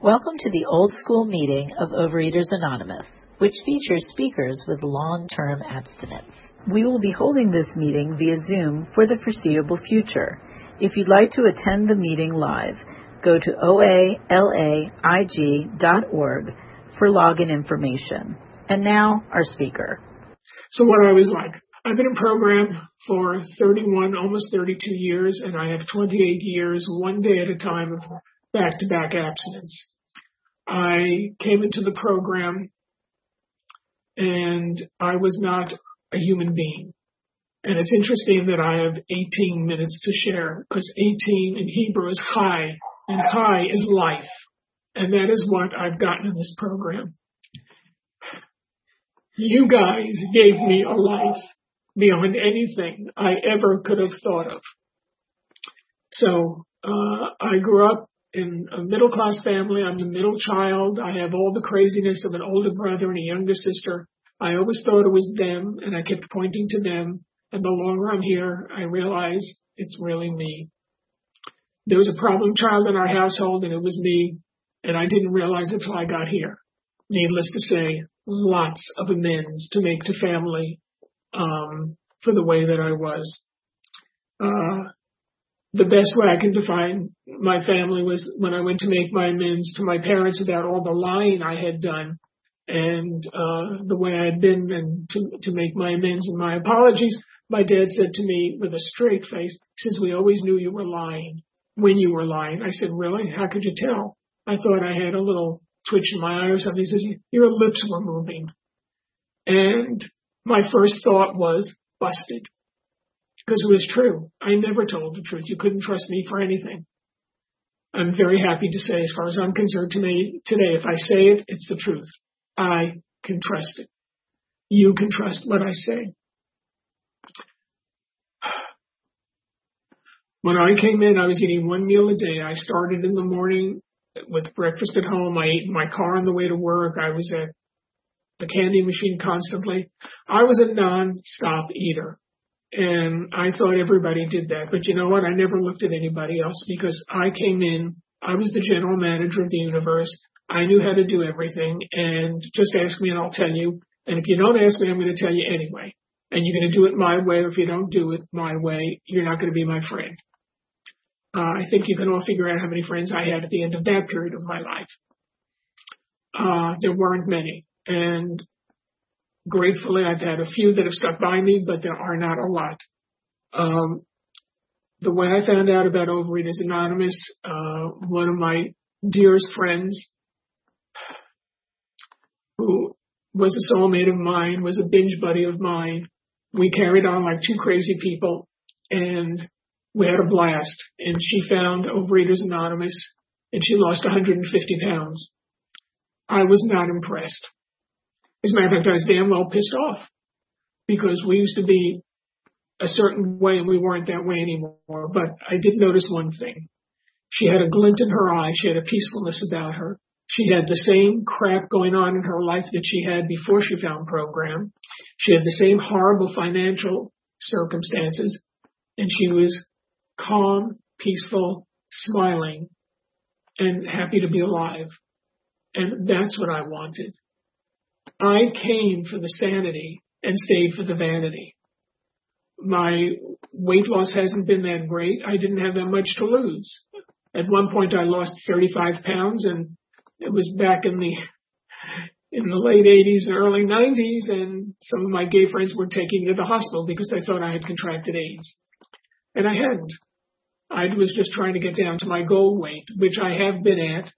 Welcome to the old school meeting of Overeaters Anonymous, which features speakers with long-term abstinence. We will be holding this meeting via Zoom for the foreseeable future. If you'd like to attend the meeting live, go to oalaig.org for login information. And now, our speaker. So what I was like, I've been in program for 31, almost 32 years, and I have 28 years, one day at a time of back to back abstinence. I came into the program and I was not a human being. And it's interesting that I have 18 minutes to share because 18 in Hebrew is chai and chai is life. And that is what I've gotten in this program. You guys gave me a life beyond anything I ever could have thought of. So uh, I grew up in a middle class family. I'm the middle child. I have all the craziness of an older brother and a younger sister. I always thought it was them, and I kept pointing to them. And the longer I'm here, I realize it's really me. There was a problem child in our household, and it was me, and I didn't realize until I got here. Needless to say, lots of amends to make to family um, for the way that I was. Uh, the best way I can define my family was when I went to make my amends to my parents about all the lying I had done and uh, the way I had been, and to, to make my amends and my apologies. My dad said to me with a straight face, says, "We always knew you were lying when you were lying." I said, "Really? How could you tell?" I thought I had a little twitch in my eye or something. He says, "Your lips were moving," and my first thought was busted because it was true. I never told the truth. You couldn't trust me for anything. I'm very happy to say, as far as I'm concerned to me today, if I say it, it's the truth. I can trust it. You can trust what I say. When I came in, I was eating one meal a day. I started in the morning with breakfast at home. I ate in my car on the way to work. I was at the candy machine constantly. I was a non-stop eater. And I thought everybody did that. But you know what? I never looked at anybody else because I came in, I was the general manager of the universe. I knew how to do everything. And just ask me and I'll tell you. And if you don't ask me, I'm going to tell you anyway. And you're going to do it my way. Or if you don't do it my way, you're not going to be my friend. Uh, I think you can all figure out how many friends I had at the end of that period of my life. Uh, there weren't many. And gratefully, I've had a few that have stuck by me, but there are not a lot. Um, the way I found out about Overeaters Anonymous, uh, one of my dearest friends, who was a soulmate of mine, was a binge buddy of mine. We carried on like two crazy people, and we had a blast. And she found Overeaters Anonymous, and she lost 150 pounds. I was not impressed. As a matter of fact, I was damn well pissed off because we used to be a certain way and we weren't that way anymore. But I did notice one thing. She had a glint in her eye. She had a peacefulness about her. She had the same crap going on in her life that she had before she found program. She had the same horrible financial circumstances and she was calm, peaceful, smiling and happy to be alive. And that's what I wanted. I came for the sanity and stayed for the vanity. My weight loss hasn't been that great. I didn't have that much to lose. At one point I lost 35 pounds and it was back in the in the late 80s and early 90s and some of my gay friends were taking me to the hospital because they thought I had contracted AIDS. And I hadn't. I was just trying to get down to my goal weight, which I have been at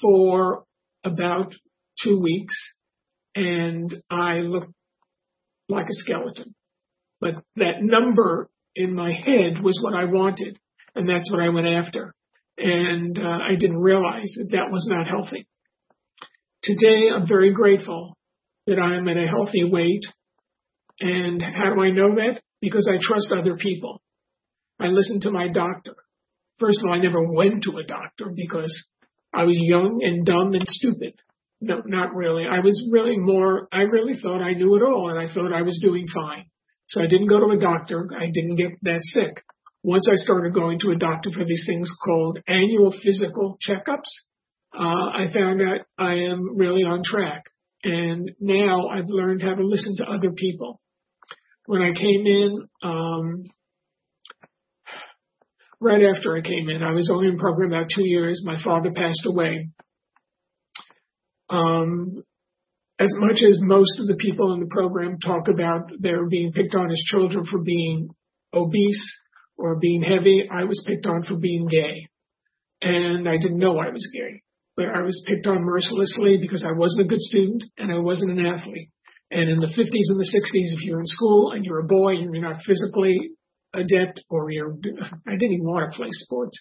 for about two weeks and I looked like a skeleton. But that number in my head was what I wanted, and that's what I went after. And uh, I didn't realize that that was not healthy. Today, I'm very grateful that I am at a healthy weight. And how do I know that? Because I trust other people. I listen to my doctor. First of all, I never went to a doctor because I was young and dumb and stupid. No, not really. I was really more, I really thought I knew it all and I thought I was doing fine. So I didn't go to a doctor. I didn't get that sick. Once I started going to a doctor for these things called annual physical checkups, uh, I found out I am really on track. And now I've learned how to listen to other people. When I came in, um, right after I came in, I was only in program about two years. My father passed away. Um, as much as most of the people in the program talk about their being picked on as children for being obese or being heavy, I was picked on for being gay. And I didn't know I was gay, but I was picked on mercilessly because I wasn't a good student and I wasn't an athlete. And in the 50s and the 60s, if you're in school and you're a boy and you're not physically adept or you're, I didn't even want to play sports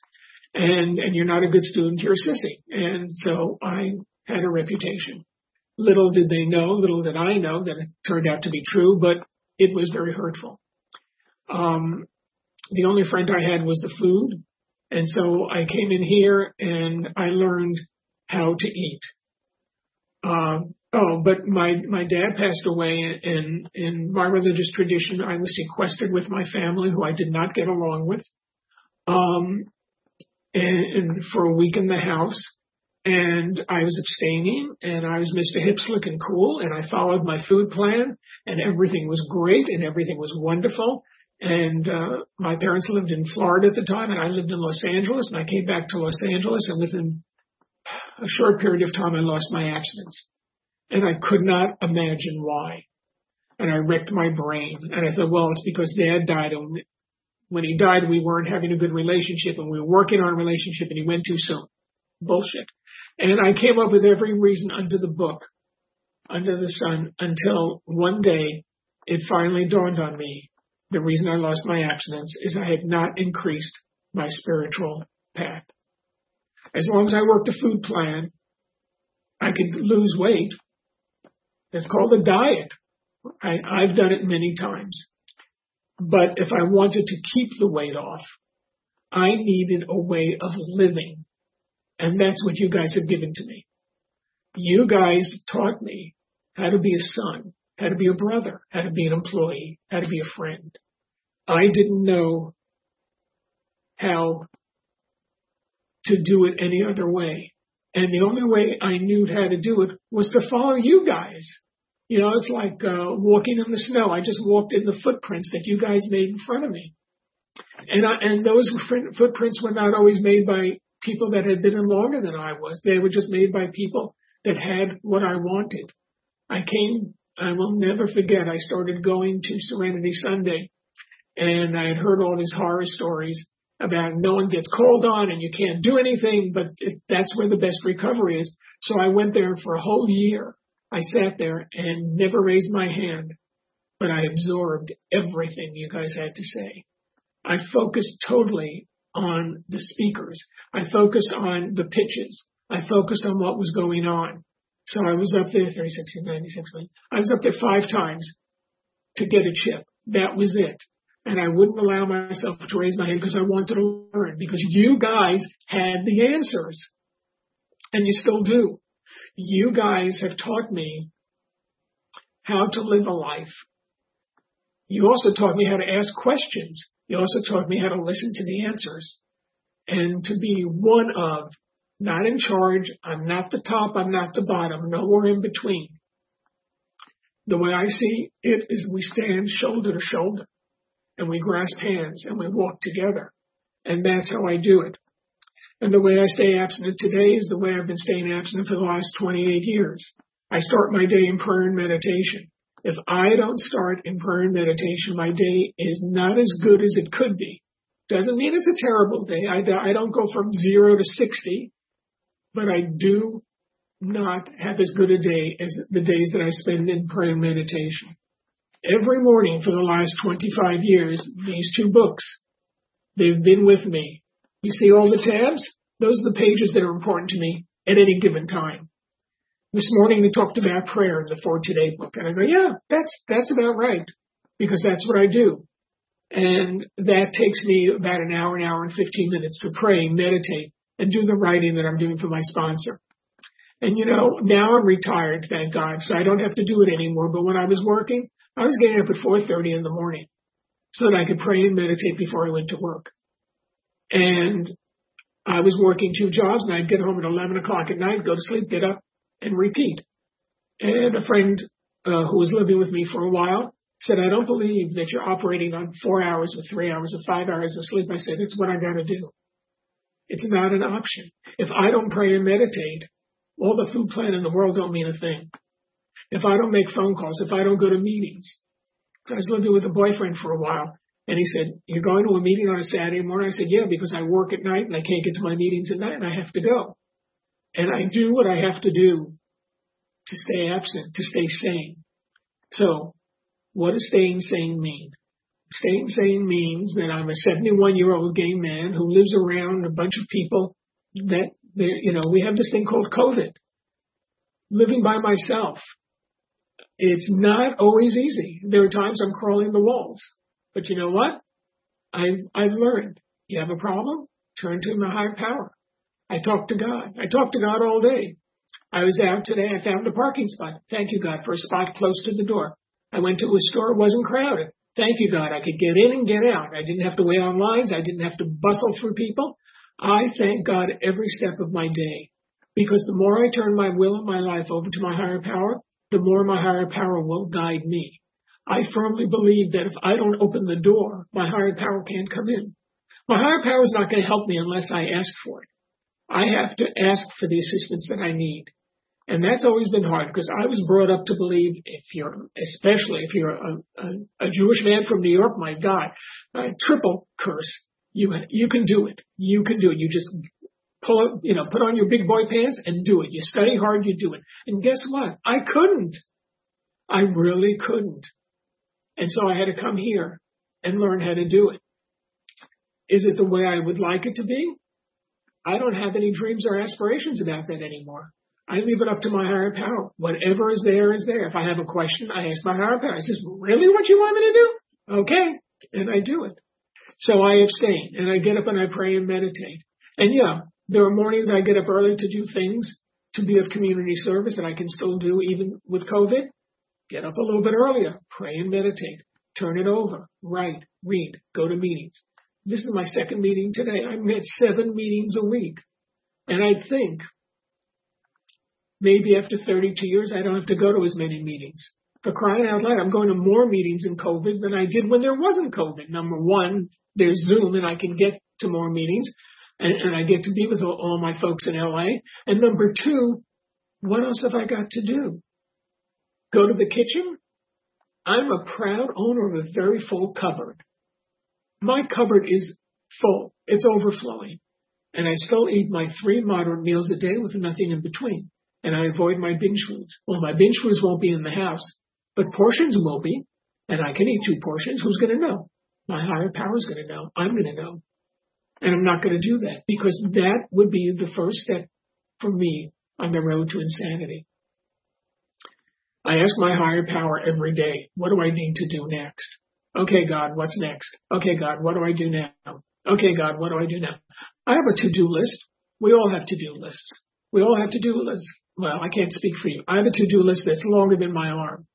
and, and you're not a good student, you're a sissy. And so I had a reputation. Little did they know, little did I know that it turned out to be true, but it was very hurtful. Um, the only friend I had was the food. And so I came in here and I learned how to eat. Uh, oh, but my, my dad passed away and in my religious tradition, I was sequestered with my family who I did not get along with. Um, and, and for a week in the house and I was abstaining and I was Mr. Hip, Slick and Cool and I followed my food plan and everything was great and everything was wonderful. And uh, my parents lived in Florida at the time and I lived in Los Angeles and I came back to Los Angeles and within a short period of time I lost my abstinence. And I could not imagine why. And I wrecked my brain. And I thought, well, it's because dad died. And when he died, we weren't having a good relationship and we were working on a relationship and he went too soon. Bullshit. And I came up with every reason under the book, under the sun, until one day it finally dawned on me. The reason I lost my abstinence is I had not increased my spiritual path. As long as I worked a food plan, I could lose weight. It's called a diet. I, I've done it many times. But if I wanted to keep the weight off, I needed a way of living and that's what you guys have given to me. You guys taught me how to be a son, how to be a brother, how to be an employee, how to be a friend. I didn't know how to do it any other way. And the only way I knew how to do it was to follow you guys. You know, it's like uh, walking in the snow. I just walked in the footprints that you guys made in front of me. And I, and those footprints were not always made by people that had been in longer than I was. They were just made by people that had what I wanted. I came, I will never forget, I started going to Serenity Sunday and I had heard all these horror stories about no one gets called on and you can't do anything, but it, that's where the best recovery is. So I went there for a whole year. I sat there and never raised my hand, but I absorbed everything you guys had to say. I focused totally on the speakers. I focused on the pitches. I focused on what was going on. So I was up there 36, 96 I was up there five times to get a chip. That was it. And I wouldn't allow myself to raise my hand because I wanted to learn because you guys had the answers and you still do. You guys have taught me how to live a life. You also taught me how to ask questions. You also taught me how to listen to the answers and to be one of, not in charge. I'm not the top. I'm not the bottom. Nowhere in between. The way I see it is we stand shoulder to shoulder and we grasp hands and we walk together. And that's how I do it. And the way I stay abstinent today is the way I've been staying abstinent for the last 28 years. I start my day in prayer and meditation. If I don't start in prayer and meditation, my day is not as good as it could be. Doesn't mean it's a terrible day. I, I don't go from zero to 60, but I do not have as good a day as the days that I spend in prayer and meditation. Every morning for the last 25 years, these two books, they've been with me. You see all the tabs? Those are the pages that are important to me at any given time. This morning we talked about prayer in the For Today book, and I go, yeah, that's that's about right because that's what I do, and that takes me about an hour, an hour and fifteen minutes to pray, meditate, and do the writing that I'm doing for my sponsor. And you know, now I'm retired, thank God, so I don't have to do it anymore. But when I was working, I was getting up at 4:30 in the morning so that I could pray and meditate before I went to work. And I was working two jobs and I'd get home at 11 o'clock at night, go to sleep, get up and repeat. And a friend uh, who was living with me for a while said, I don't believe that you're operating on four hours or three hours or five hours of sleep. I said, it's what I got to do. It's not an option. If I don't pray and meditate, all the food plan in the world don't mean a thing. If I don't make phone calls, if I don't go to meetings, I was living with a boyfriend for a while and he said, You're going to a meeting on a Saturday morning? I said, Yeah, because I work at night and I can't get to my meetings at night and I have to go. And I do what I have to do to stay absent, to stay sane. So, what does staying sane mean? Staying sane means that I'm a 71 year old gay man who lives around a bunch of people that, you know, we have this thing called COVID. Living by myself. It's not always easy. There are times I'm crawling the walls. But you know what? I've, I've learned. You have a problem? Turn to my higher power. I talk to God. I talk to God all day. I was out today. I found a parking spot. Thank you, God, for a spot close to the door. I went to a store. It wasn't crowded. Thank you, God. I could get in and get out. I didn't have to wait on lines. I didn't have to bustle through people. I thank God every step of my day because the more I turn my will and my life over to my higher power, the more my higher power will guide me. I firmly believe that if I don't open the door, my higher power can't come in. My higher power is not going to help me unless I ask for it. I have to ask for the assistance that I need. And that's always been hard because I was brought up to believe if you're, especially if you're a, a, a Jewish man from New York, my God, a triple curse. You, you can do it. You can do it. You just pull, you know, put on your big boy pants and do it. You study hard, you do it. And guess what? I couldn't. I really couldn't. And so I had to come here and learn how to do it. Is it the way I would like it to be? I don't have any dreams or aspirations about that anymore. I leave it up to my higher power. Whatever is there is there. If I have a question, I ask my higher power. I says, really what you want me to do? Okay. And I do it. So I abstain and I get up and I pray and meditate. And yeah, there are mornings I get up early to do things to be of community service that I can still do even with COVID. Get up a little bit earlier, pray and meditate, turn it over, write, read, go to meetings. This is my second meeting today. I'm at seven meetings a week. And I think maybe after 32 years, I don't have to go to as many meetings. For crying out loud, I'm going to more meetings in COVID than I did when there wasn't COVID. Number one, there's Zoom and I can get to more meetings and, and I get to be with all, all my folks in LA. And number two, what else have I got to do? Go to the kitchen? I'm a proud owner of a very full cupboard. My cupboard is full. It's overflowing. And I still eat my three moderate meals a day with nothing in between and I avoid my binge foods. Well, my binge foods won't be in the house, but portions will be, and I can eat two portions. Who's going to know? My higher power is going to know. I'm going to know. And I'm not going to do that because that would be the first step for me on the road to insanity. I ask my higher power every day, what do I need to do next? Okay, God, what's next? Okay, God, what do I do now? Okay, God, what do I do now? I have a to-do list. We all have to-do lists. We all have to-do lists well, I can't speak for you. I have a to-do list that's longer than my arm.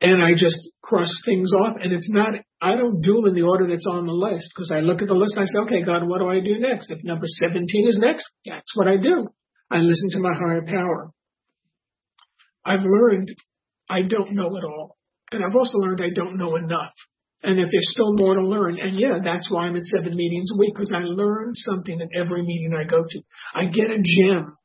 And I just cross things off and it's not, I don't do them in the order that's on the list because I look at the list and I say, okay, God, what do I do next? If number 17 is next, that's what I do. I listen to my higher power. I've learned I don't know it all. And I've also learned I don't know enough. And that there's still more to learn. And yeah, that's why I'm at seven meetings a week because I learn something at every meeting I go to. I get a gem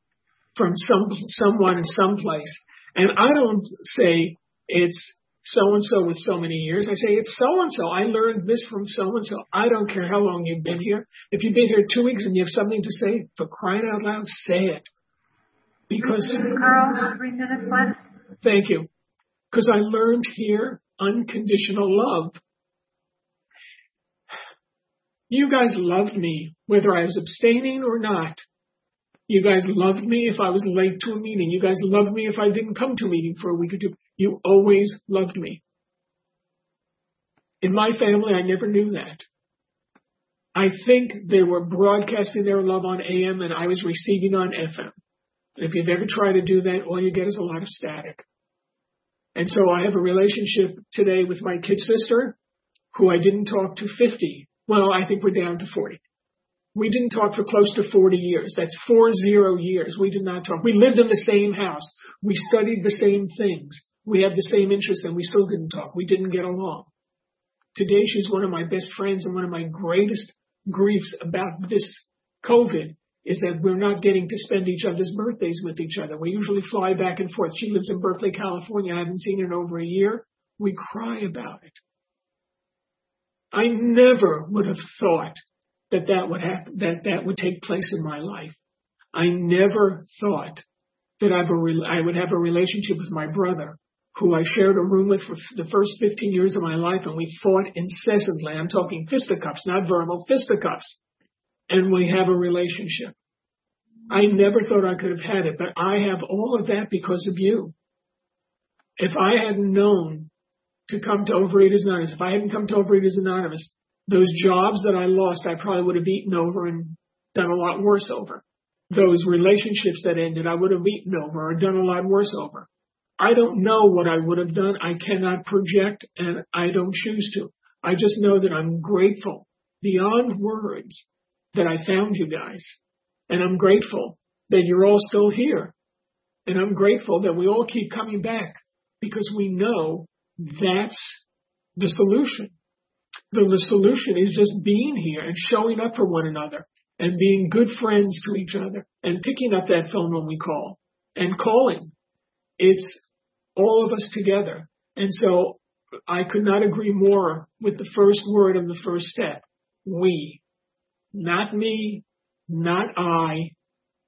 from some someone in some place. And I don't say it's so and so with so many years. I say it's so and so. I learned this from so and so. I don't care how long you've been here. If you've been here two weeks and you have something to say, for crying out loud, say it. Because Carl, three minutes left. Thank you. Because I learned here unconditional love. You guys loved me, whether I was abstaining or not. You guys loved me if I was late to a meeting. You guys loved me if I didn't come to a meeting for a week or two. You always loved me. In my family, I never knew that. I think they were broadcasting their love on AM and I was receiving on FM. If you've ever tried to do that, all you get is a lot of static. And so I have a relationship today with my kid sister, who I didn't talk to 50. Well, I think we're down to 40 We didn't talk for close to 40 years. That's four zero years. We did not talk. We lived in the same house. We studied the same things. We had the same interests and we still didn't talk. We didn't get along. Today she's one of my best friends and one of my greatest griefs about this COVID is that we're not getting to spend each other's birthdays with each other. We usually fly back and forth. She lives in Berkeley, California. I haven't seen her in over a year. We cry about it. I never would have thought that that would happen, that that would take place in my life. I never thought that I, re- I would have a relationship with my brother, who I shared a room with for the first 15 years of my life, and we fought incessantly. I'm talking fisticuffs, not verbal fisticuffs. And we have a relationship. I never thought I could have had it, but I have all of that because of you. If I hadn't known to come to Overeaters Anonymous, if I hadn't come to Overeaters Anonymous, those jobs that I lost, I probably would have eaten over and done a lot worse over. Those relationships that ended, I would have eaten over or done a lot worse over. I don't know what I would have done. I cannot project and I don't choose to. I just know that I'm grateful beyond words that I found you guys. And I'm grateful that you're all still here. And I'm grateful that we all keep coming back because we know that's the solution. The, the solution is just being here and showing up for one another and being good friends to each other and picking up that phone when we call and calling. It's all of us together. And so I could not agree more with the first word of the first step. We. Not me, not I,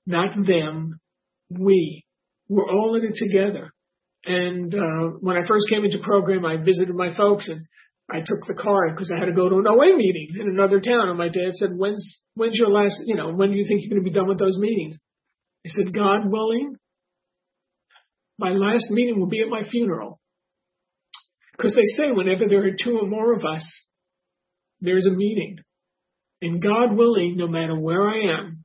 not them. We. We're all in it together. And uh, when I first came into program, I visited my folks and I took the card because I had to go to an OA meeting in another town. And my dad said, "When's when's your last? You know, when do you think you're going to be done with those meetings?" I said, "God willing, my last meeting will be at my funeral." Because they say whenever there are two or more of us, there's a meeting. And God willing, no matter where I am,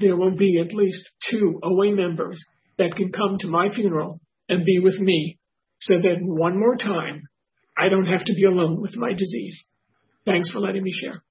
there will be at least two OA members that can come to my funeral and be with me so that one more time I don't have to be alone with my disease. Thanks for letting me share.